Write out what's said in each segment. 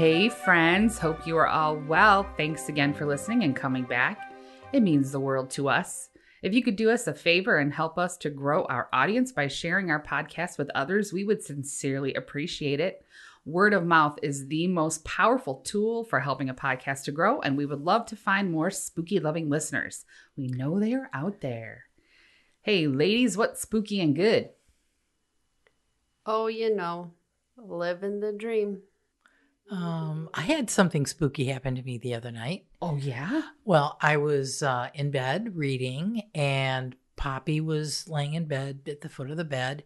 Hey, friends. Hope you are all well. Thanks again for listening and coming back. It means the world to us. If you could do us a favor and help us to grow our audience by sharing our podcast with others, we would sincerely appreciate it. Word of mouth is the most powerful tool for helping a podcast to grow, and we would love to find more spooky loving listeners. We know they are out there. Hey, ladies, what's spooky and good? Oh, you know, living the dream. Um, I had something spooky happen to me the other night. Oh, yeah? Well, I was uh, in bed reading, and Poppy was laying in bed at the foot of the bed,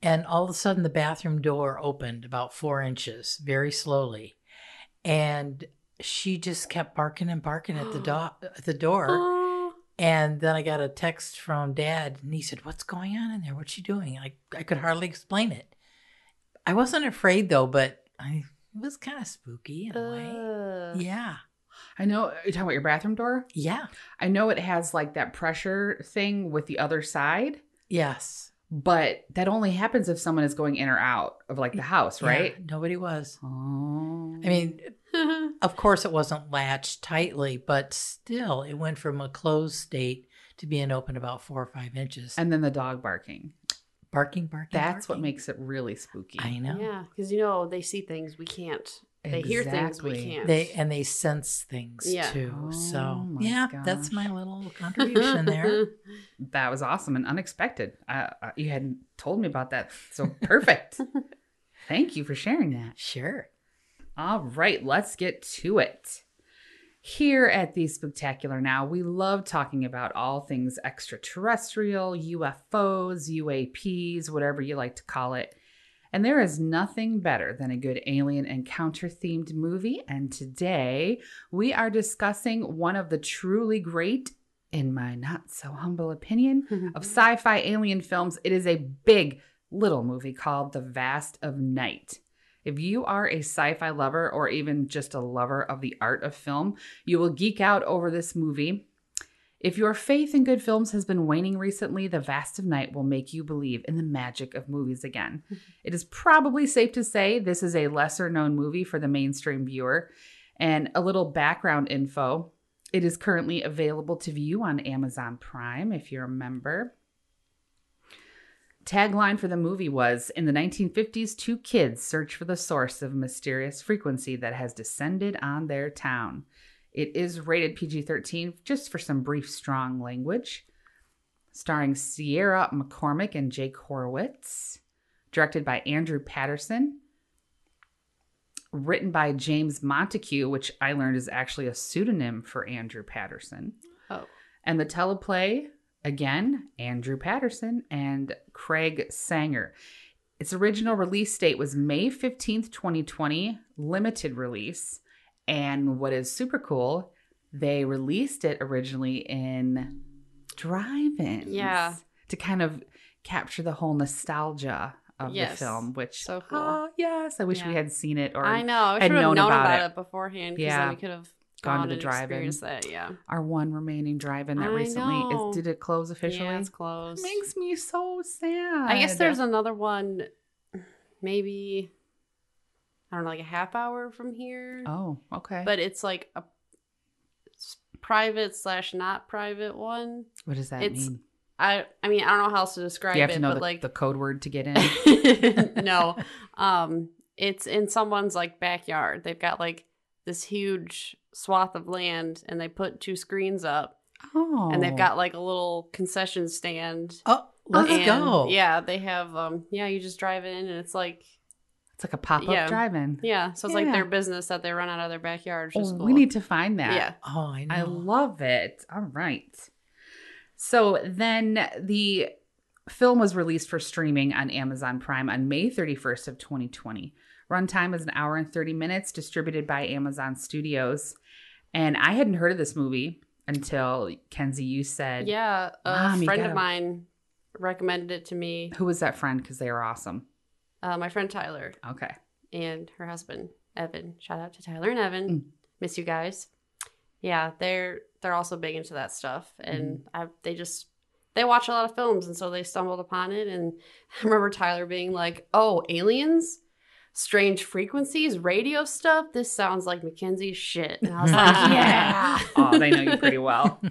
and all of a sudden the bathroom door opened about four inches, very slowly, and she just kept barking and barking at the do- at the door. Oh, And then I got a text from Dad, and he said, "What's going on in there? What's she doing?" I I could hardly explain it. I wasn't afraid though, but I it was kind of spooky in a way. Yeah, I know. You're talking about your bathroom door? yeah, I know it has like that pressure thing with the other side, yes. but that only happens if someone is going in or out of like the house, right? Yeah, nobody was. Oh. I mean, of course, it wasn't latched tightly, but still, it went from a closed state to being open about four or five inches. and then the dog barking. Barking, barking. That's what makes it really spooky. I know. yeah, because you know they see things we can't. They hear things we can't. They and they sense things Yeah. too. Oh so my yeah, that's my little contribution there. That was awesome and unexpected. Uh, uh, you hadn't told me about that, so perfect. Thank you for sharing that. Sure. All right, let's get to it. Here at the Spooktacular Now, we love talking about all things extraterrestrial, UFOs, UAPs, whatever you like to call it. And there is nothing better than a good alien encounter themed movie. And today we are discussing one of the truly great, in my not so humble opinion, of sci fi alien films. It is a big little movie called The Vast of Night. If you are a sci fi lover or even just a lover of the art of film, you will geek out over this movie. If your faith in good films has been waning recently, The Vast of Night will make you believe in the magic of movies again. it is probably safe to say this is a lesser known movie for the mainstream viewer. And a little background info it is currently available to view on Amazon Prime if you're a member. Tagline for the movie was In the 1950s, two kids search for the source of a mysterious frequency that has descended on their town. It is rated PG 13 just for some brief, strong language. Starring Sierra McCormick and Jake Horowitz. Directed by Andrew Patterson. Written by James Montague, which I learned is actually a pseudonym for Andrew Patterson. oh, And the teleplay, again, Andrew Patterson and Craig Sanger. Its original release date was May 15th, 2020, limited release. And what is super cool, they released it originally in drive ins. Yeah. To kind of capture the whole nostalgia of Yes. the film, which, So cool. ah, yes, I wish we had seen it or I know. I had should have known known, about about, it. it. beforehand. Yeah, Yeah. then we could have Gone to the drive-in. that. Yeah, our one remaining drive in that I recently. know. Is, did it close officially? yeah, it's close. makes me so sad. I guess there's another one, maybe I don't know, like a half hour from here. Oh, okay. But it's like a s- private slash not private one. what does that it's- mean? I I mean I don't know how else to describe you have it, to know but the, like the code word to get in? no, um, it's in someone's like backyard. They've got like this huge swath of land, and they put two screens up, oh, and they've got like a little concession stand. Oh, let's and, go. Yeah, they have um yeah, you just drive in and it's like it's like a pop up yeah. drive-in. yeah, so it's like their business that they run out of their backyard. Which is Oh, cool. we need to find that. Yeah. Oh, I know. I love it. All right. So then the film was released for streaming on Amazon Prime on May 31st of 2020. Runtime is an hour and 30 minutes, distributed by Amazon Studios. And I hadn't heard of this movie until Kenzie, you said, Yeah, a friend of mine recommended it to me. Who was that friend? Because they were awesome. Uh, my friend Tyler Okay. and her husband Evan. Shout out to Tyler and Evan. Mm. Miss you guys. Yeah, they're they're also big into that stuff, and Mm-hmm. I, they just they watch a lot of films, and so they stumbled upon it. And I remember Tyler being like, "Oh, aliens." Strange frequencies, radio stuff. This sounds like Mackenzie's shit. And I was like, yeah. oh, they know you pretty well.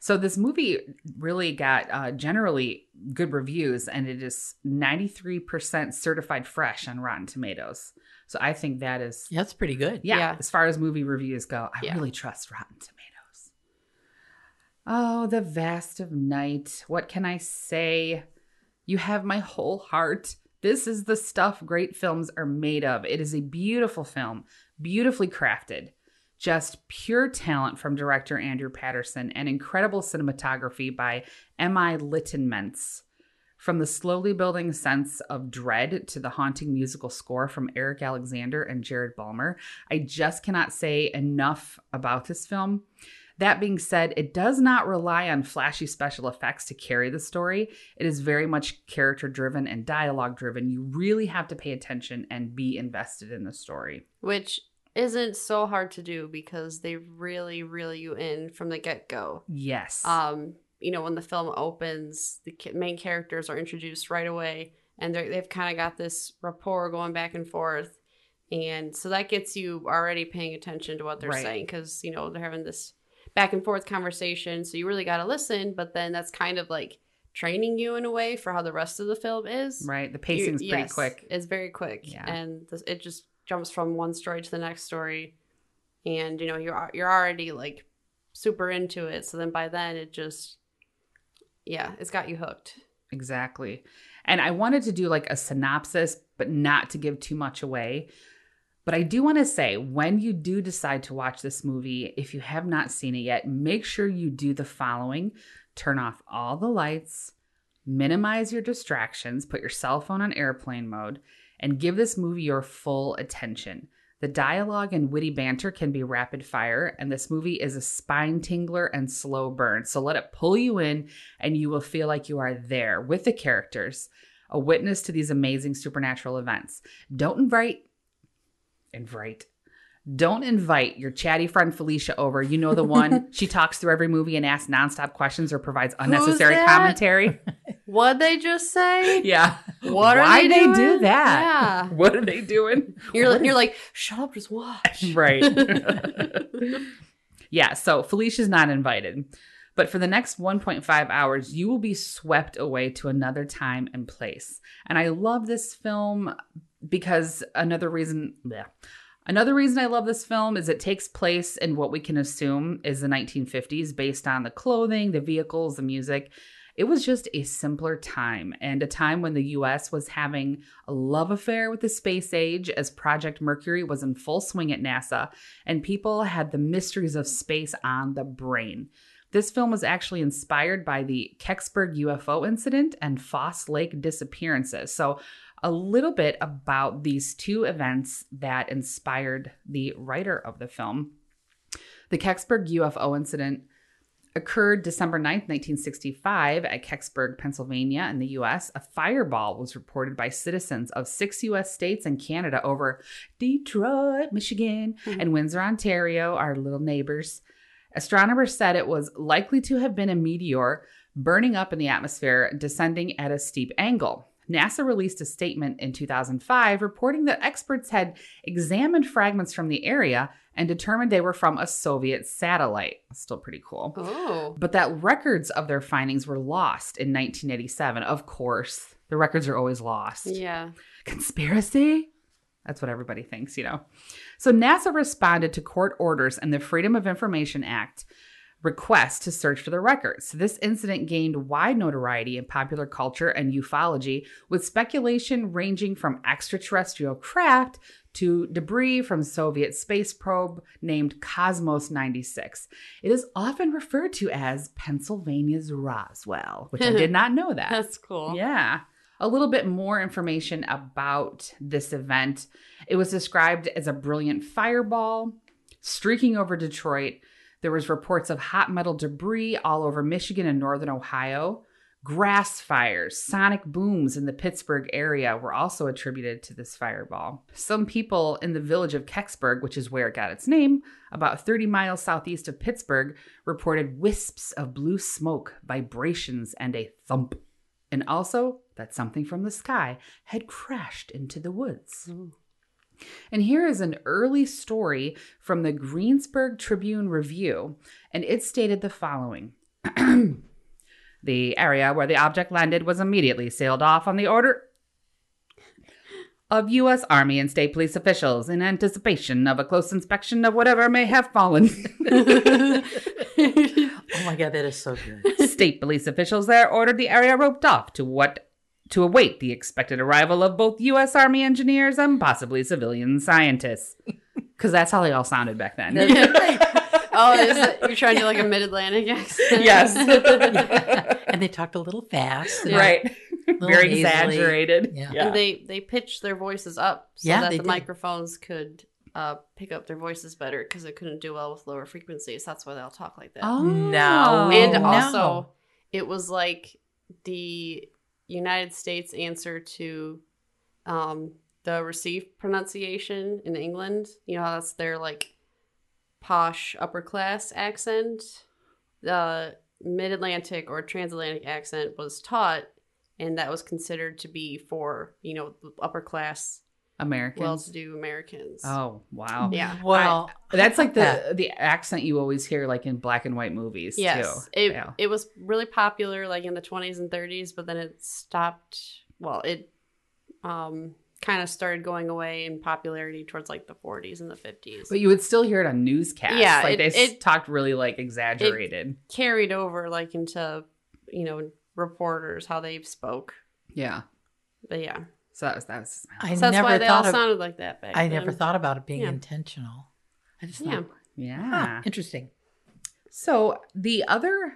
So this movie really got uh, generally good reviews, and it is 93% certified fresh on Rotten Tomatoes. So I think that is, That's pretty good. yeah, Yeah. as far as movie reviews go, I Yeah. really trust Rotten Tomatoes. Oh, the vast of night. What can I say? You have my whole heart. This is the stuff great films are made of. It is a beautiful film, beautifully crafted. Just pure talent from director Andrew Patterson and incredible cinematography by M.I. Littin-Menz. From the slowly building sense of dread to the haunting musical score from Eric Alexander and Jared Bulmer, I just cannot say enough about this film. That being said, it does not rely on flashy special effects to carry the story. It is very much character driven and dialogue driven. You really have to pay attention and be invested in the story. Which isn't so hard to do because they really reel you in from the get go. Yes. Um, you know, when the film opens, the main characters are introduced right away, and they've kind of got this rapport going back and forth, and so that gets you already paying attention to what they're Right. saying because you know they're having this back and forth conversation. So you really got to listen, but then that's kind of like training you in a way for how the rest of the film is. right. The You- pacing's pretty yes, quick. It's very quick, Yeah. and this, it just jumps from one story to the next story, and you know you're you're already like super into it. So then by then it just, yeah, it's got you hooked. Exactly. And I wanted to do like a synopsis, but not to give too much away. But I do want to say when you do decide to watch this movie, if you have not seen it yet, make sure you do the following turn off all the lights, minimize your distractions, put your cell phone on airplane mode, and give this movie your full attention. The dialogue and witty banter can be rapid fire, and this movie is a spine tingler and slow burn. So let it pull you in, and you will feel like you are there with the characters, a witness to these amazing supernatural events. Don't invite, invite, don't invite your chatty friend Felicia over. You know the one she talks through every movie and asks nonstop questions or provides unnecessary commentary. What'd they just say? Yeah. What are Why they they do that? Yeah. What are they doing? You're What you're like, shut up, just watch. right. yeah, so Felicia's not invited. But for the next 1.5 hours, you will be swept away to another time and place. And I love this film because another reason, bleh. another reason I love this film is it takes place in what we can assume is the 1950s based on the clothing, the vehicles, the music. It was just a simpler time and a time when the US was having a love affair with the space age as Project Mercury was in full swing at NASA and people had the mysteries of space on the brain. This film was actually inspired by the Kecksburg UFO incident and Foss Lake disappearances. So, a little bit about these two events that inspired the writer of the film. The Kecksburg UFO incident occurred December 9th, 1965 at Kecksburg, Pennsylvania in the US. A fireball was reported by citizens of six US states and Canada over Detroit, Michigan, hmm. and Windsor, Ontario, our little neighbors. Astronomers said it was likely to have been a meteor burning up in the atmosphere, descending at a steep angle. NASA released a statement in 2005 reporting that experts had examined fragments from the area and determined they were from a Soviet satellite. Still pretty cool. Oh. But that records of their findings were lost in 1987. Of course, the records are always lost. Yeah. Conspiracy? That's what everybody thinks, you know. So NASA responded to court orders and the Freedom of Information Act request to search for the records. This incident gained wide notoriety in popular culture and ufology, with speculation ranging from extraterrestrial craft to debris from Soviet space probe named Cosmos 96. It is often referred to as Pennsylvania's Roswell, which I did not know that. That's cool. Yeah. A little bit more information about this event. It was described as a brilliant fireball streaking over Detroit. There was reports of hot metal debris all over Michigan and northern Ohio. Grass fires, sonic booms in the Pittsburgh area were also attributed to this fireball. Some people in the village of Kecksburg, which is where it got its name, about 30 miles southeast of Pittsburgh, reported wisps of blue smoke, vibrations, and a thump. And also that something from the sky had crashed into the woods. Mm. And here is an early story from the Greensburg Tribune Review, and it stated the following The area where the object landed was immediately sealed off on the order of U.S. Army and state police officials in anticipation of a close inspection of whatever may have fallen. Oh my god, that is so good. state police officials there ordered the area roped off to what to await the expected arrival of both U.S. Army engineers and possibly civilian scientists. Because that's how they all sounded back then. oh, is it, you're trying to do like a mid-Atlantic accent? yes. and they talked a little fast. right. Little Very nasally. exaggerated. Yeah. And they they pitched their voices up so Yeah, that the did. microphones could uh, pick up their voices better because it couldn't do well with lower frequencies. That's why they all talk like that. Oh. No. and no. also, it was like the United States answer to um, the received pronunciation in England. You know, that's their like posh upper class accent. The mid Atlantic or transatlantic accent was taught, and that was considered to be for you know upper class, Americans. well to do Americans. oh, wow. Yeah. Well, That's like Yeah. the the accent you always hear like in black and white movies Yes, too. it Yeah. it was really popular like in the 20s and 30s, but then it stopped. Well, it um kind of started going away in popularity towards like the 40s and the 50s. But you would still hear it on newscasts. Yeah, like it- they it- talked really like exaggerated. carried over like into you know reporters how they spoke. yeah. But yeah, So that was that was. I so that's never why they all thought of. sounded like that back I then. never thought about it being Yeah. intentional. I just Yeah. thought, Yeah. huh, interesting. So the other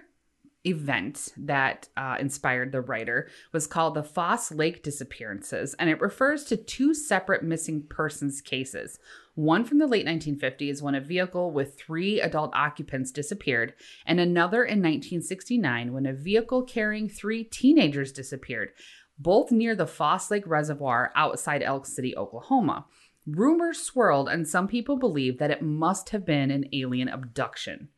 event that uh, inspired the writer was called the Foss Lake disappearances, and it refers to two separate missing persons cases. One from the late 1950s when a vehicle with three adult occupants disappeared, and another in 1969 when a vehicle carrying three teenagers disappeared, both near the Foss Lake Reservoir outside Elk City, Oklahoma. Rumors swirled, and some people believe that it must have been an alien abduction.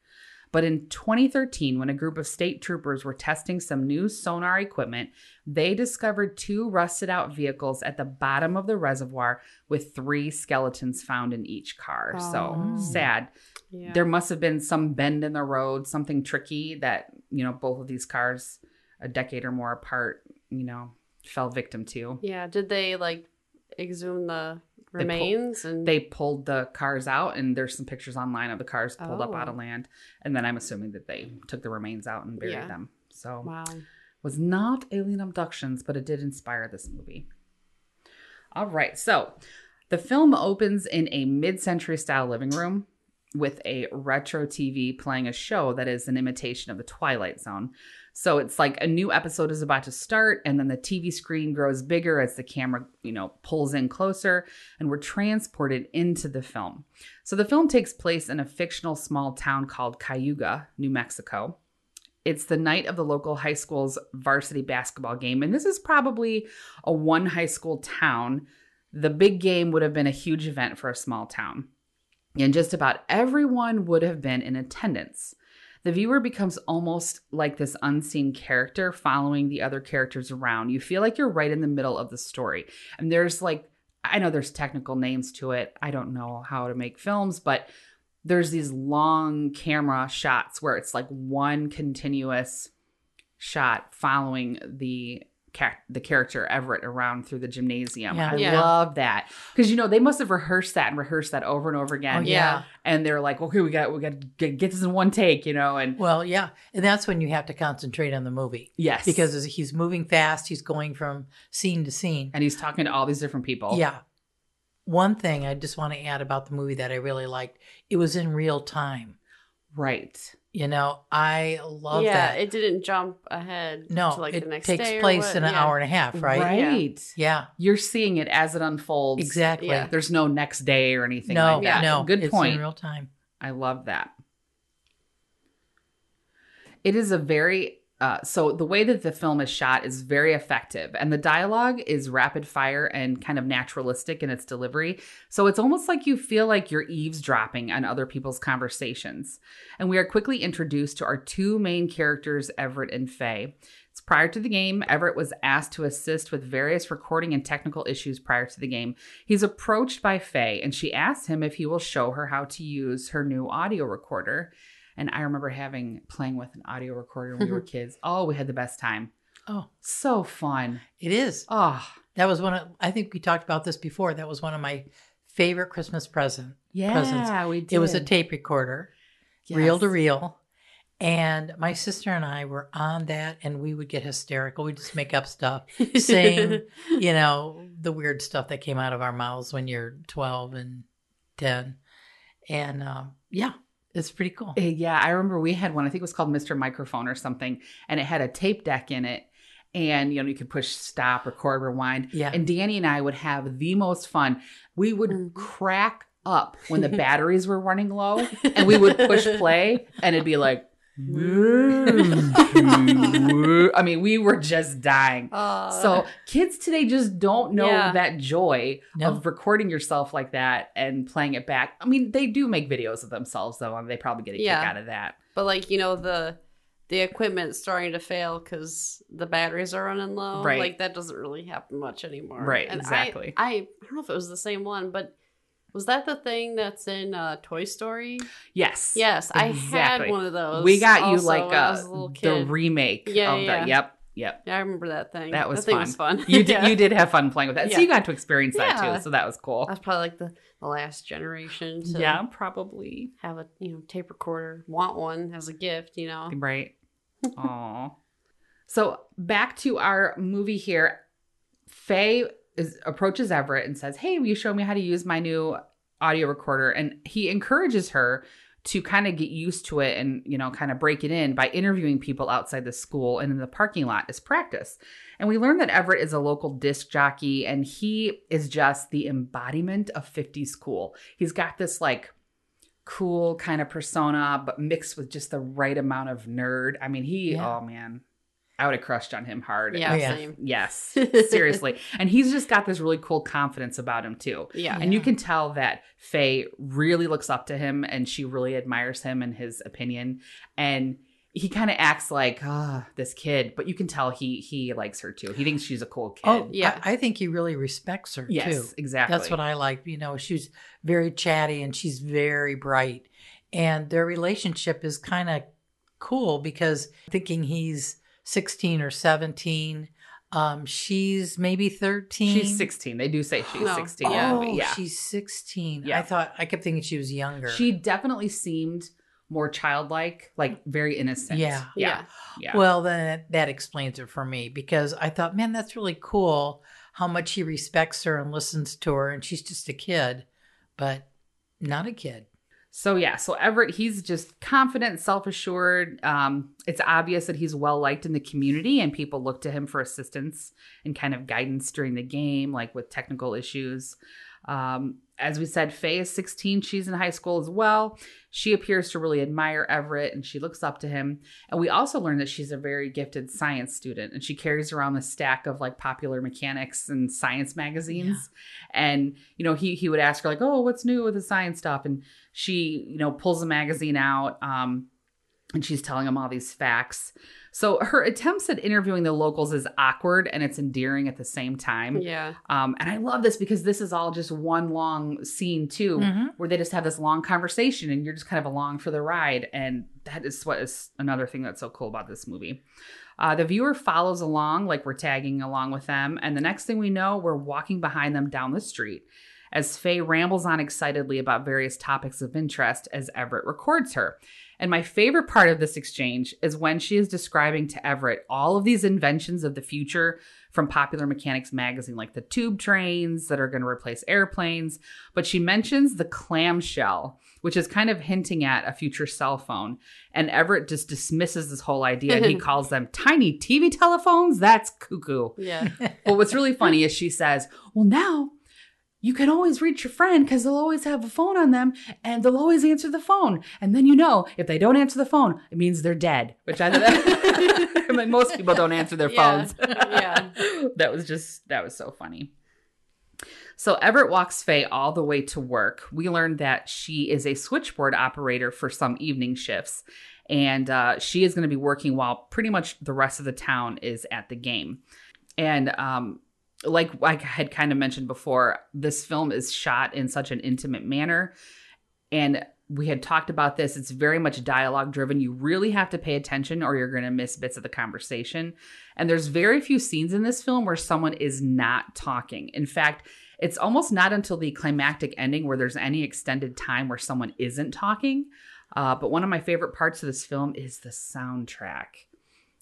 But in 2013, when a group of state troopers were testing some new sonar equipment, they discovered two rusted out vehicles at the bottom of the reservoir with three skeletons found in each car. So Oh. sad. Yeah. There must have been some bend in the road, something tricky that, you know, both of these cars, a decade or more apart, you know, fell victim to. yeah. Did they like exhume the pull- remains and They pulled the cars out, and there's some pictures online of the cars pulled up out Oh. of land. And then I'm assuming that they took the remains out and buried Yeah. them. So wow. was not alien abductions, but it did inspire this movie. All right, so the film opens in a mid-century style living room with a retro TV playing a show that is an imitation of the Twilight Zone. So it's like a new episode is about to start, and then the TV screen grows bigger as the camera, you know, pulls in closer, and we're transported into the film. So the film takes place in a fictional small town called Cayuga, New Mexico. It's the night of the local high school's varsity basketball game, and this is probably a one high school town. The big game would have been a huge event for a small town, and just about everyone would have been in attendance. The viewer becomes almost like this unseen character following the other characters around. You feel like you're right in the middle of the story. And there's like, I know there's technical names to it. I don't know how to make films, but there's these long camera shots where it's like one continuous shot following the ca- the character Everett around through the gymnasium. Yeah. I Yeah. love that because you know they must have rehearsed that and rehearsed that over and over again. Oh, Yeah. and they're like, okay, we got we got to get, get this in one take, you know, and Well, yeah, and that's when you have to concentrate on the movie yes, because he's moving fast. He's going from scene to scene. and he's talking to all these different people. Yeah. One thing I just want to add about the movie that I really liked, it was in real time. right. You know, I love yeah, that. it didn't jump ahead. no, to like it the next takes day or place in an Yeah. hour and a half, right? Right. Yeah, You're seeing it as it unfolds. exactly. Yeah. There's no next day or anything No, like that. no, Good it's point. in real time. I love that. It is a very uh, so the way that the film is shot is very effective, and the dialogue is rapid fire and kind of naturalistic in its delivery. So it's almost like you feel like you're eavesdropping on other people's conversations. And we are quickly introduced to our two main characters, Everett and Faye. It's Prior to the game, Everett was asked to assist with various recording and technical issues prior to the game. He's approached by Faye and she asks him if he will show her how to use her new audio recorder. And I remember having playing with an audio recorder when we were kids. Oh, we had the best time. Oh, So fun. it is. Oh, That was one of, I think we talked about this before. That was one of my favorite Christmas present. yeah, Presents. we did. It was a tape recorder, reel to reel. And my sister and I were on that and we would get hysterical. We'd just make up stuff, saying, you know, the weird stuff that came out of our mouths when you're 12 and 10. And um, yeah, it's pretty cool. Uh, Yeah, I remember we had one. I think it was called Mr. Microphone or something, and it had a tape deck in it. And you know, you could push stop, record, rewind. Yeah. And Danny and I would have the most fun. We would Mhm. crack up when the batteries were running low, and we would push play, and it'd be like, I mean, we were just dying. Uh, So kids today just don't know Yeah. that joy No. of recording yourself like that and playing it back. I mean, they do make videos of themselves though, and they probably get a Yeah. kick out of that. but like you know the the equipment's starting to fail because the batteries are running low. Right. Like that doesn't really happen much anymore. Right, And I- exactly. I, I don't know if it was the same one, but was that the thing that's in uh, Toy Story? Yes. Yes, I had one of those. We got you like when I uh, a the remake Yeah, of yeah. yep, yep. yeah, I remember that thing. That was thing fun. was fun. You did Yeah. you did have fun playing with that. So you got to experience that Yeah. too. So that was cool. That's probably like the, the last generation to Yeah, probably. have a you know tape recorder. Want one as a gift, you know. Right. Aw. So back to our movie here. Faye is approaches Everett and says, Hey, will you show me how to use my new audio recorder? And he encourages her to kind of get used to it and, you know, kind of break it in by interviewing people outside the school and in the parking lot as practice. And we learn that Everett is a local disc jockey and he is just the embodiment of 50s cool. He's got this like cool kind of persona, but mixed with just the right amount of nerd. I mean, he, Yeah. oh man, I would have crushed on him hard. Yeah, Oh, yeah. same. Yes, seriously. And he's just got this really cool confidence about him too. Yeah. And you can tell that Faye really looks up to him and she really admires him and his opinion. And he kind of acts like, ah, this kid, but you can tell he he likes her too. He thinks she's a cool kid. Oh, Yeah. I, I think he really respects her yes, too. exactly. That's what I like. You know, she's very chatty and she's very bright. And their relationship is kind of cool because thinking he's 16 or 17, um, she's maybe 13. She's 16. They do say she's No. 16. Oh, Yeah. yeah. she's 16. Yeah. I thought, I kept thinking she was younger. She definitely seemed more childlike, like very innocent. Yeah. Yeah. Yeah. Well, then that, that explains it for me because I thought, man, that's really cool how much he respects her and listens to her. And she's just a kid, but not a kid. So yeah, so Everett, he's just confident, self-assured. Um, it's obvious that he's well liked in the community, and people look to him for assistance and kind of guidance during the game, like with technical issues. Um, as we said, Faye is 16. She's in high school as well. She appears to really admire Everett and she looks up to him. And we also learn that she's a very gifted science student and she carries around the stack of like popular mechanics and science magazines. And, you know, he, he would ask her, like, oh, what's new with the science stuff? And she, you know, pulls a magazine out. Um, and she's telling him all these facts. So her attempts at interviewing the locals is awkward and it's endearing at the same time. Yeah. Um, and I love this because this is all just one long scene too, Mhm. where they just have this long conversation and you're just kind of along for the ride. And that is what is another thing that's so cool about this movie. Uh, the viewer follows along like we're tagging along with them, and the next thing we know, we're walking behind them down the street as Faye rambles on excitedly about various topics of interest as Everett records her. And my favorite part of this exchange is when she is describing to Everett all of these inventions of the future from Popular Mechanics magazine, like the tube trains that are going to replace airplanes. But she mentions the clamshell, which is kind of hinting at a future cell phone. And Everett just dismisses this whole idea and he calls them tiny TV telephones. That's cuckoo. Yeah. but what's really funny is she says, Well, now you can always reach your friend because they'll always have a phone on them and they'll always answer the phone. And then you know, if they don't answer the phone, it means they're dead, which I I'm like, most people don't answer their Yeah. phones. Yeah. that was just, that was so funny. So Everett walks Faye all the way to work. We learned that she is a switchboard operator for some evening shifts, and uh, she is going to be working while pretty much the rest of the town is at the game. And um, like I had kind of mentioned before, this film is shot in such an intimate manner, and we had talked about this. It's very much dialogue driven. You really have to pay attention or you're going to miss bits of the conversation. And there's very few scenes in this film where someone is not talking. In fact, it's almost not until the climactic ending where there's any extended time where someone isn't talking. Uh, but one of my favorite parts of this film is the soundtrack.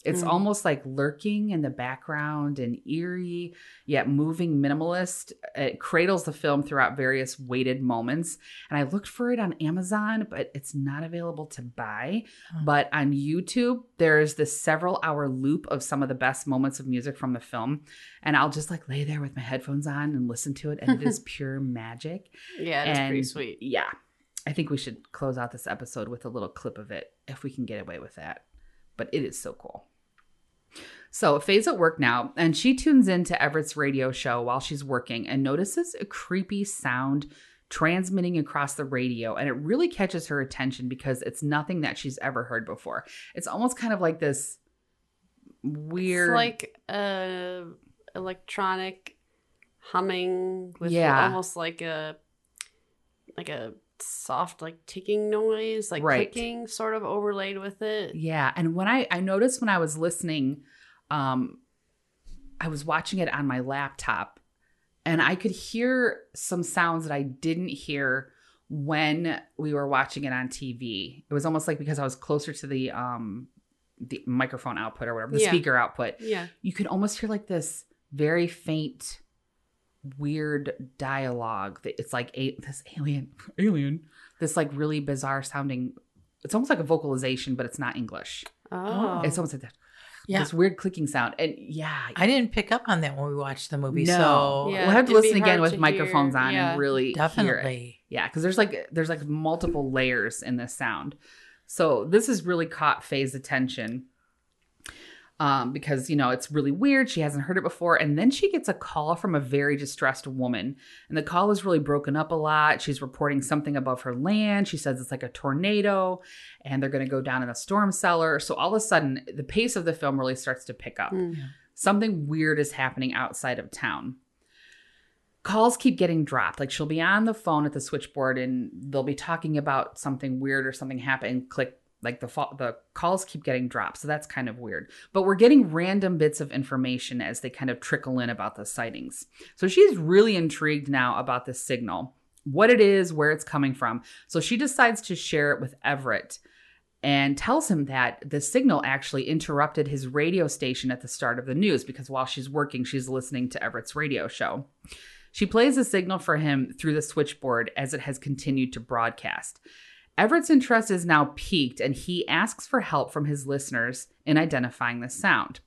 It's Mm. almost like lurking in the background and eerie, yet moving minimalist. It cradles the film throughout various weighted moments. And I looked for it on Amazon, but it's not available to buy. But on YouTube, there's this several hour loop of some of the best moments of music from the film. And I'll just like lay there with my headphones on and listen to it. And it is pure magic. Yeah, it's pretty sweet. Yeah. I think we should close out this episode with a little clip of it if we can get away with that. But it is so cool. So Faye's at work now, and she tunes in to Everett's radio show while she's working and notices a creepy sound transmitting across the radio. And it really catches her attention because it's nothing that she's ever heard before. It's almost kind of like this weird. It's like a electronic humming with Yeah. almost like a like a soft like ticking noise, like Right. clicking sort of overlaid with it. Yeah, and when I I noticed when I was listening, um, I was watching it on my laptop, and I could hear some sounds that I didn't hear when we were watching it on TV. It was almost like because I was closer to the um the microphone output or whatever, the Yeah. speaker output. Yeah. You could almost hear like this very faint weird dialogue it's like a this alien alien this like really bizarre sounding it's almost like a vocalization but it's not english Oh. it's almost like that Yeah. this weird clicking sound and yeah I didn't pick up on that when we watched the movie. no So Yeah, we'll have to listen again with microphones hear. on Yeah. and really hear it. definitely. Yeah, because there's like there's like multiple layers in this sound. So this has really caught Faye's attention. Um, because you know it's really weird. She hasn't heard it before, and then she gets a call from a very distressed woman, and the call is really broken up a lot. She's reporting something above her land. She says it's like a tornado, and they're going to go down in a storm cellar. So all of a sudden, the pace of the film really starts to pick up Hmm. something weird is happening outside of town. Calls keep getting dropped. Like she'll be on the phone at the switchboard and they'll be talking about something weird or something happened. Click like the the calls keep getting dropped. So that's kind of weird. But we're getting random bits of information as they kind of trickle in about the sightings. So she's really intrigued now about this signal, what it is, where it's coming from. So she decides to share it with Everett and tells him that the signal actually interrupted his radio station at the start of the news because while she's working, she's listening to Everett's radio show. She plays the signal for him through the switchboard as it has continued to broadcast. Everett's interest is now piqued and he asks for help from his listeners in identifying the sound.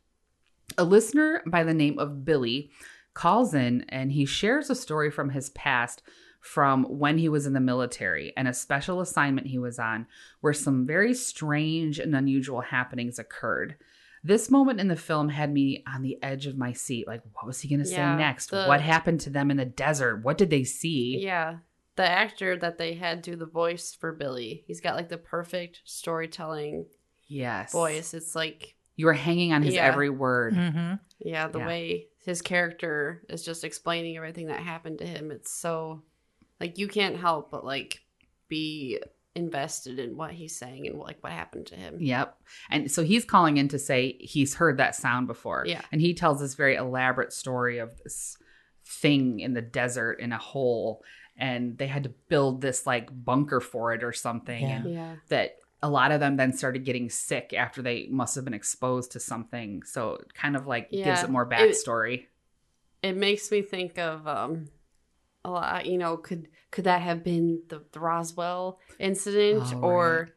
A listener by the name of Billy calls in and he shares a story from his past from when he was in the military and a special assignment he was on where some very strange and unusual happenings occurred. This moment in the film had me on the edge of my seat. Like, what was he going to Yeah, say next? the- what happened to them in the desert? What did they see? Yeah. The actor that they had do the voice for Billy, he's got like the perfect storytelling Yes. voice. It's like, You were hanging on his Yeah. every word. hmm yeah, the Yeah. way his character is just explaining everything that happened to him. It's so, like, you can't help but like be invested in what he's saying and like what happened to him. Yep. And so he's calling in to say he's heard that sound before. Yeah. And he tells this very elaborate story of this thing in the desert in a hole. And they had to build this like bunker for it or something. Yeah. And Yeah. that a lot of them then started getting sick after they must have been exposed to something. So it kind of like gives it more backstory. it makes me think of um a lot you know could could that have been the, the roswell incident Oh, or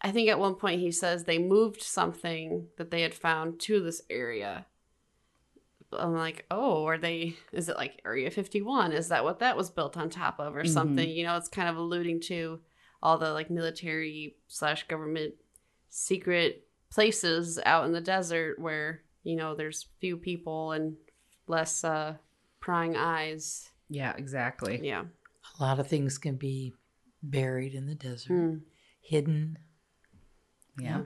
i think at one point he says they moved something that they had found to this area i'm like oh are they is it like area 51 is that what that was built on top of or Mhm. something you know it's kind of alluding to all the like military slash government secret places out in the desert where you know there's few people and less uh prying eyes Yeah, exactly. Yeah. A lot of things can be buried in the desert, Hmm. hidden. Yeah.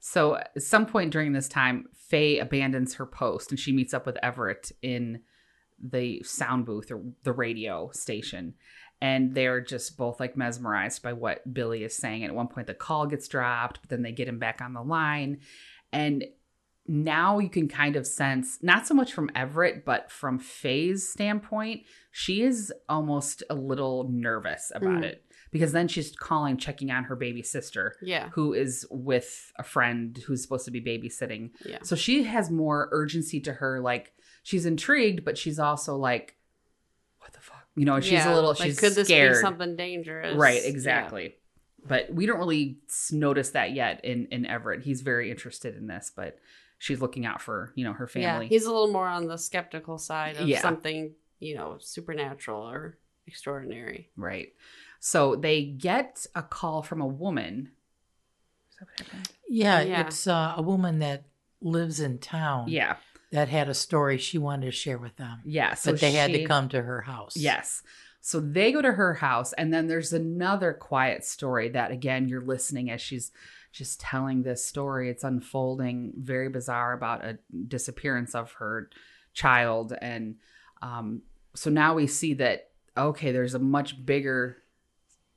So at some point during this time, Faye abandons her post and she meets up with Everett in the sound booth or the radio station. And they're just both like mesmerized by what Billy is saying. And at one point, the call gets dropped, but then they get him back on the line. And now you can kind of sense, not so much from Everett, but from Faye's standpoint, she is almost a little nervous about Mm. it because then she's calling, checking on her baby sister Yeah. who is with a friend who's supposed to be babysitting. Yeah. So she has more urgency to her. Like she's intrigued, but she's also like, what the fuck? You know, she's Yeah, a little, like, she's could this scared. be something dangerous? right, Yeah. exactly. But we don't really notice that yet in, in Everett. He's very interested in this, but she's looking out for, you know, her family. Yeah, he's a little more on the skeptical side of Yeah. something, you know, supernatural or extraordinary. right. So they get a call from a woman. Is that what happened? Yeah, Yeah. it's uh, a woman that lives in town Yeah. that had a story she wanted to share with them. Yeah. So but they had to come to her house. Yes. So they go to her house, and then there's another quiet story that, again, you're listening as she's just telling this story. It's unfolding very bizarre about a disappearance of her child. And um, so now we see that, okay, there's a much bigger,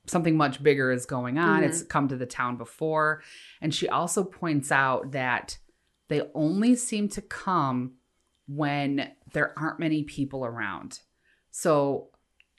something much bigger is going on. Mhm. It's come to the town before. And she also points out that they only seem to come when there aren't many people around. So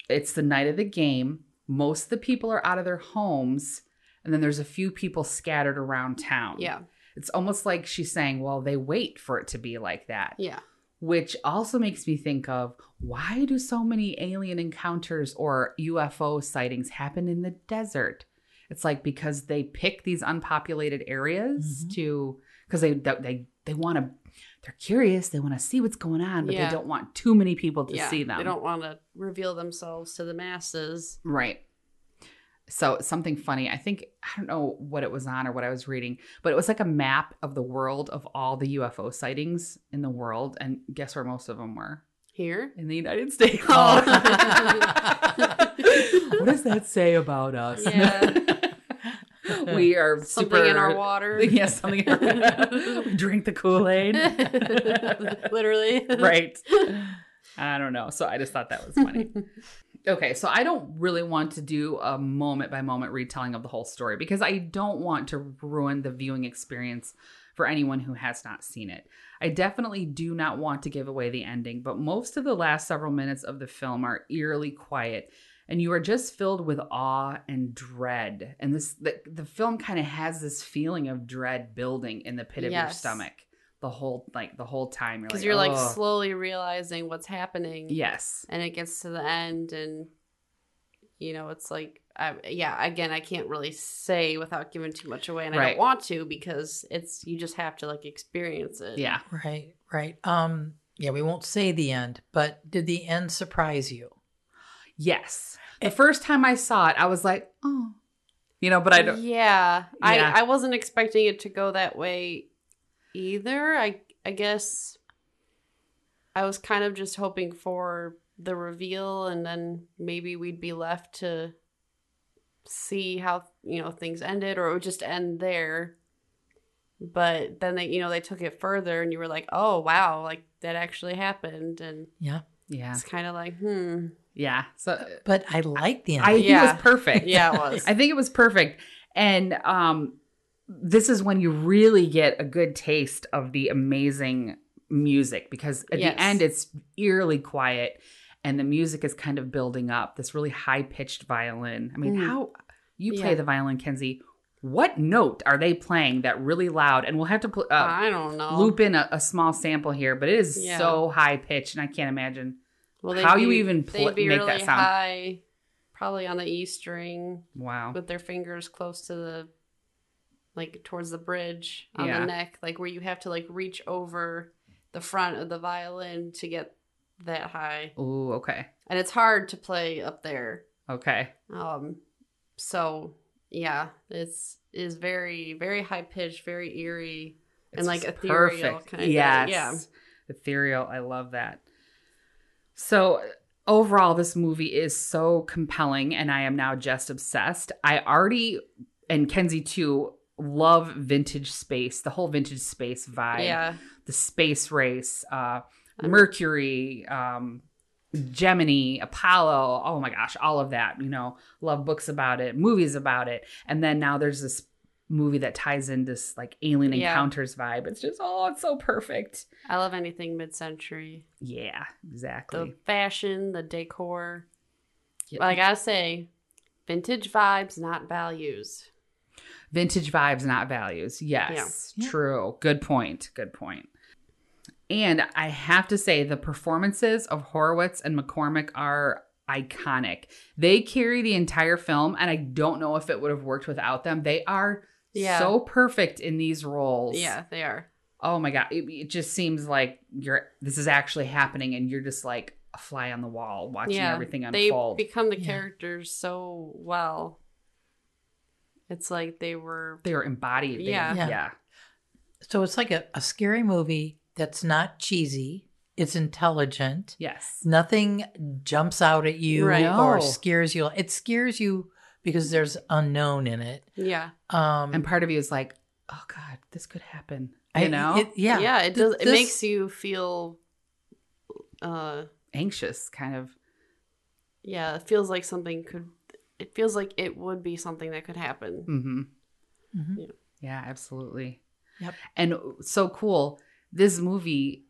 it's the night of the game. Most of the people are out of their homes, and then there's a few people scattered around town. Yeah, It's almost like she's saying, well, they wait for it to be like that, yeah, which also makes me think of why do so many alien encounters or UFO sightings happen in the desert? It's like because they pick these unpopulated areas Mhm. to because they they they want to they're curious, they want to see what's going on, but Yeah. they don't want too many people to yeah. see them. They don't want to reveal themselves to the masses. Right. So something funny. I think I don't know what it was on or what I was reading, but it was like a map of the world of all the UFO sightings in the world, and guess where most of them were? Here, In the United States. Oh. what does that say about us? Yeah. we are something super, in our water. Yes, something. In our, we drink the Kool Aid. Literally. right. I don't know. So I just thought that was funny. Okay, so I don't really want to do a moment by moment retelling of the whole story because I don't want to ruin the viewing experience for anyone who has not seen it. I definitely do not want to give away the ending, but most of the last several minutes of the film are eerily quiet and you are just filled with awe and dread. And this the, the film kind of has this feeling of dread building in the pit of your stomach the whole like the whole time you're Because like you're like slowly realizing what's happening. Yes. and it gets to the end and you know it's like I, yeah again i can't really say without giving too much away and i don't want to because it's you just have to like experience it Yeah. Right, right. Um, yeah, we won't say the end, but did the end surprise you? Yes. The first time I saw it, I was like, oh. You know, but I don't. yeah, Yeah. i i wasn't expecting it to go that way either i i guess i was kind of just hoping for the reveal and then maybe we'd be left to see how you know things ended or it would just end there but then they you know they took it further and you were like oh wow like that actually happened and Yeah, Yeah. it's kind of like hmm Yeah. So but I like the end. I think it was perfect. yeah it was I think it was perfect. And um this is when you really get a good taste of the amazing music because at Yes. the end it's eerily quiet and the music is kind of building up. This really high pitched violin. I mean, Mm. how you play Yeah. the violin, Kenzie? What note are they playing that really loud? And we'll have to pl- uh, i don't know loop in a, a small sample here, but it is Yeah. so high pitched, and I can't imagine. well, how they'd you even pl- be make really that sound. high probably on the e string Wow. with their fingers close to the like towards the bridge on Yeah. the neck like where you have to like reach over the front of the violin to get that high Ooh, okay. and it's hard to play up there Okay. um so yeah it's is very very high pitched very eerie and like ethereal perfect. kind of yeah Ethereal. I love that. So overall, this movie is so compelling, and I am now just obsessed. I already, and Kenzie too, love vintage space, the whole vintage space vibe, Yeah. the space race, uh, Mercury, um, Gemini, Apollo. Oh my gosh, all of that. You know, love books about it, movies about it, and then now there's this movie that ties in this like alien Yeah. encounters vibe. It's just oh, it's so perfect. I love anything mid-century. Yeah, exactly. The fashion, the decor. Yeah. But I gotta say, vintage vibes, not values. Vintage vibes, not values. Yes, Yeah. true. Good point. Good point. And I have to say, the performances of Horowitz and McCormick are iconic. They carry the entire film, and I don't know if it would have worked without them. They are Yeah. so perfect in these roles. Yeah, they are. Oh my god, it, it just seems like you're. This is actually happening, and you're just like a fly on the wall watching yeah, everything unfold. they become the Yeah. characters so well. It's like they were. they were embodied. They- Yeah. Yeah. yeah. So it's like a, a scary movie that's not cheesy. It's intelligent. Yes. Nothing jumps out at you Right. or No. scares you. It scares you because there's unknown in it. Yeah, Um, And part of you is like, oh God, this could happen. I- You know? it- yeah, yeah. It Th- does. It makes you feel. Uh, Anxious, kind of. yeah. It feels like something could. It feels like it would be something that could happen. Mm-hmm. Mhm. Yeah. Yeah, absolutely. Yep. And so cool. This movie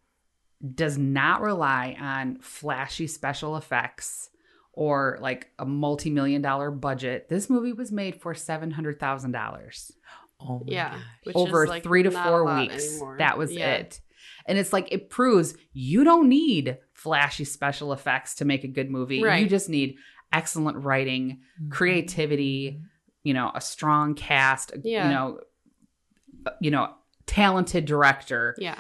does not rely on flashy special effects or like a multi million dollar budget. This movie was made for $700,000. Oh my Yeah, gosh. over like, three to four weeks. anymore. That was Yeah. it. And it's like it proves you don't need flashy special effects to make a good movie. You just need excellent writing, creativity, you know, a strong cast, Yeah. you know, you know, talented director. Yeah,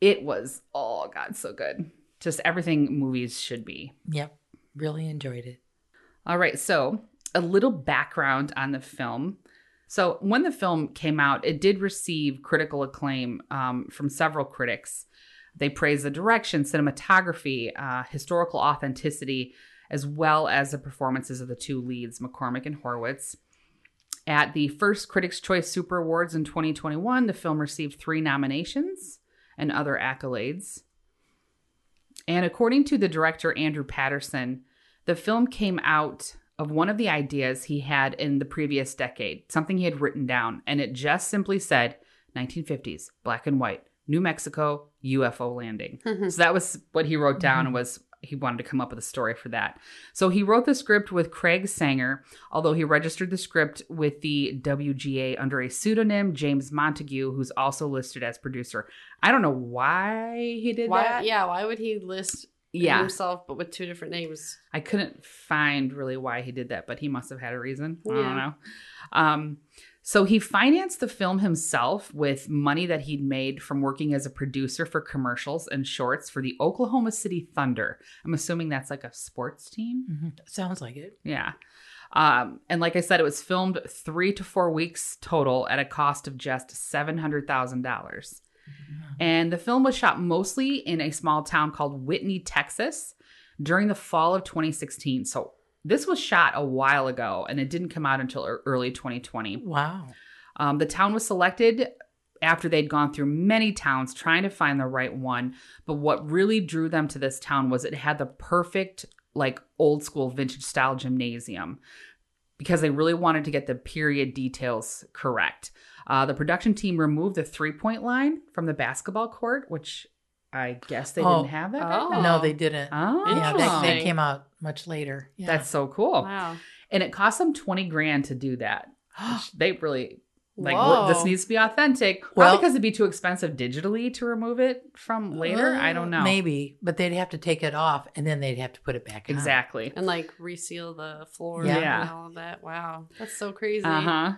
It was oh god, so good. Just everything movies should be. Yep. Really enjoyed it. All right, so a little background on the film. So, when the film came out, it did receive critical acclaim um, from several critics. They praised the direction, cinematography, uh, historical authenticity, as well as the performances of the two leads, McCormick and Horowitz. At the first Critics' Choice Super Awards in 2021, the film received three nominations and other accolades. And according to the director Andrew Patterson, the film came out of one of the ideas he had in the previous decade, something he had written down, and it just simply said 1950s, black and white, New Mexico, UFO landing. so that was what he wrote down and was he wanted to come up with a story for that. So he wrote the script with Craig Sanger, although he registered the script with the WGA under a pseudonym, James Montague, who's also listed as producer. I don't know why he did why? that. Yeah, why would he list yeah. himself but with two different names? I couldn't find really why he did that, but he must have had a reason. I don't know. Um, so he financed the film himself with money that he'd made from working as a producer for commercials and shorts for the Oklahoma City Thunder. I'm assuming that's like a sports team. Mhm. Sounds like it. Yeah. Um, and like I said, it was filmed three to four weeks total at a cost of just $700,000. And the film was shot mostly in a small town called Whitney, Texas during the fall of 2016. So this was shot a while ago and it didn't come out until early 2020. Wow. Um, the town was selected after they'd gone through many towns trying to find the right one. But what really drew them to this town was it had the perfect, like old school vintage style gymnasium because they really wanted to get the period details correct. Uh, the production team removed the three point line from the basketball court, which I guess they Oh. didn't have that. Oh. then. No, they didn't. Oh, Yeah, that, that came out much later. Yeah. that's so cool. Wow. And it cost them 20 grand to do that. they really like Whoa. this needs to be authentic Well- well because it'd be too expensive digitally to remove it from later i don't know Maybe, but they'd have to take it off and then they'd have to put it back on. exactly and like reseal the floor Yeah. and all of that. Wow, that's so crazy. uh-huh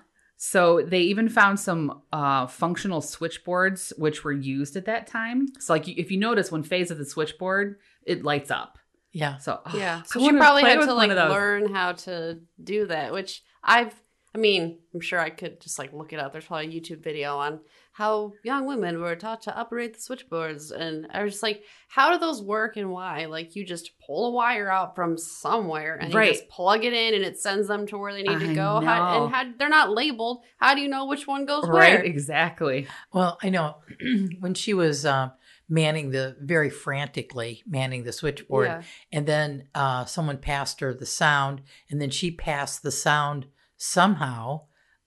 so they even found some uh, functional switchboards which were used at that time. So like if you notice when phase of the switchboard it lights up. Yeah. so oh, Yeah, so she probably had to like learn how to do that, which I've I mean, I'm sure I could just like look it up. There's probably a YouTube video on how young women were taught to operate the switchboards, and I was just like, how do those work and why? Like, you just pull a wire out from somewhere and Right. you just plug it in, and it sends them to where they need I to go. How, and how they're not labeled. How do you know which one goes Right, where? exactly. Well, I know when she was um, manning the very frantically manning the switchboard, Yeah. and then uh, someone passed her the sound, and then she passed the sound somehow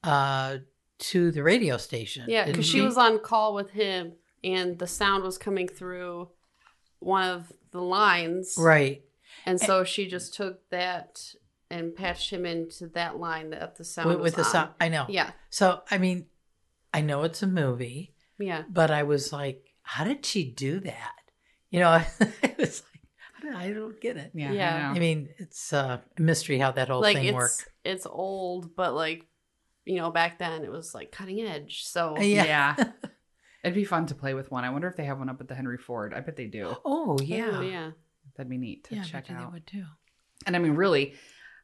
uh, to the radio station. Yeah, because she was on call with him, and the sound was coming through one of the lines. right. And so she just took that and patched him into that line that the sound With, was with the on. sound, I know. Yeah, So I mean, I know it's a movie, yeah. but I was like, how did she do that? You know, it was like, I don't, get it. Yeah. Yeah. I. I mean, it's uh, a mystery how that whole like thing it's worked. it's old, but like you know, back then it was like cutting edge. So Yeah. yeah. It'd be fun to play with one. I wonder if they have one up at the Henry Ford. I bet they do. Oh Oh, yeah, yeah. That'd be neat to yeah. check maybe they out. would too. And I mean, really,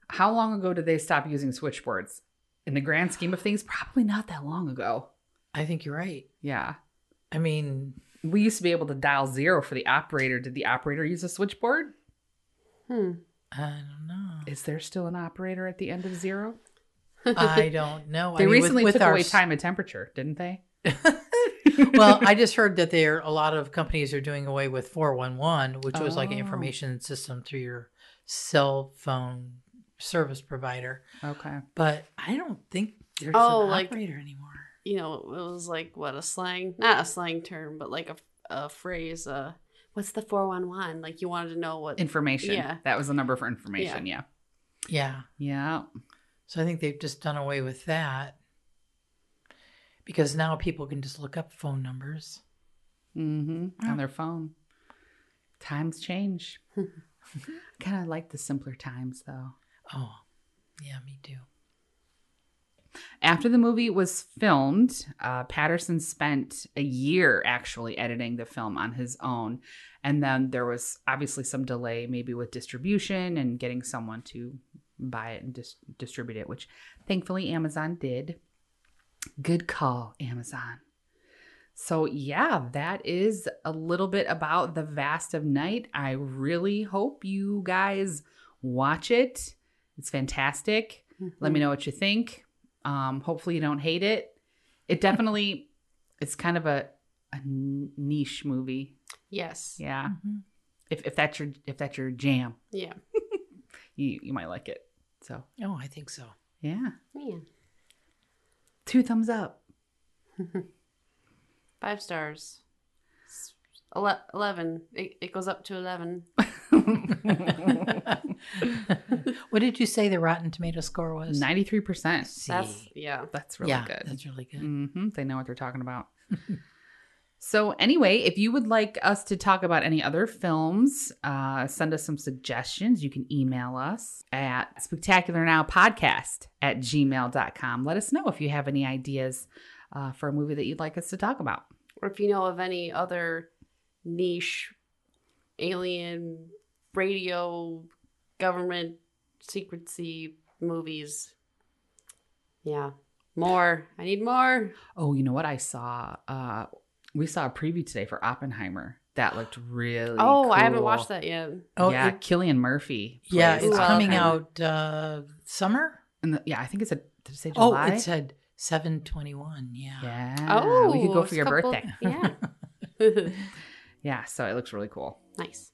how long ago did they stop using switchboards? In the grand scheme of things, probably not that long ago. I think you're right. Yeah. I mean, We used to be able to dial zero for the operator. Did the operator use a switchboard? Hmm. I don't know. Is there still an operator at the end of zero? I don't know. They I mean, recently with took our away time and temperature, didn't they? well, I just heard that there a lot of companies are doing away with 411, which was like an Oh. information system through your cell phone service provider. Okay. But I don't think there's Oh, an like- operator anymore. You know, it was like what a slang, not a slang term, but like a, a phrase. Uh, what's the four one one? Like you wanted to know what? Information. Yeah. That was the number for information. Yeah. Yeah. Yeah. So I think they've just done away with that because now people can just look up phone numbers. Mm-hmm. Yeah. On their phone. Times change. kind of like the simpler times, though. Oh, yeah, me too. After the movie was filmed, uh, Patterson spent a year actually editing the film on his own. And then there was obviously some delay, maybe with distribution and getting someone to buy it and dis- distribute it, which thankfully Amazon did. Good call, Amazon. So, yeah, that is a little bit about The Vast of Night. I really hope you guys watch it. It's fantastic. Let me know what you think. Um, hopefully you don't hate it. It definitely it's kind of a, a niche movie. Yes. Yeah. Mhm. If if that's your if that's your jam, Yeah. you you might like it. So Oh, I think so. yeah. Yeah. Two thumbs up. Five stars. Ele- Eleven. It, it goes up to eleven. what did you say the Rotten Tomato score was? Ninety three percent. See. That's yeah. That's really yeah, good. That's really good. hmm They know what they're talking about. so, anyway, if you would like us to talk about any other films, uh, send us some suggestions. You can email us at spooktacularnowpodcast at gmail.com. Let us know if you have any ideas uh, for a movie that you'd like us to talk about. Or if you know of any other niche alien radio government secrecy movies. Yeah. More. I need more. Oh, you know what? I saw, uh, we saw a preview today for Oppenheimer. That looked really Oh, I haven't watched that yet. Oh, yeah, it- Cillian Murphy. yeah, it's Ooh, coming out uh, summer. And the, yeah, I think it's a, did it say July? Oh, it said seven twenty one. Yeah. Yeah. Oh, we could go for your couple- birthday. Yeah. Yeah, so it looks really cool. nice.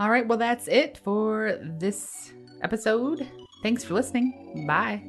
All right, well, that's it for this episode. Thanks for listening. Bye.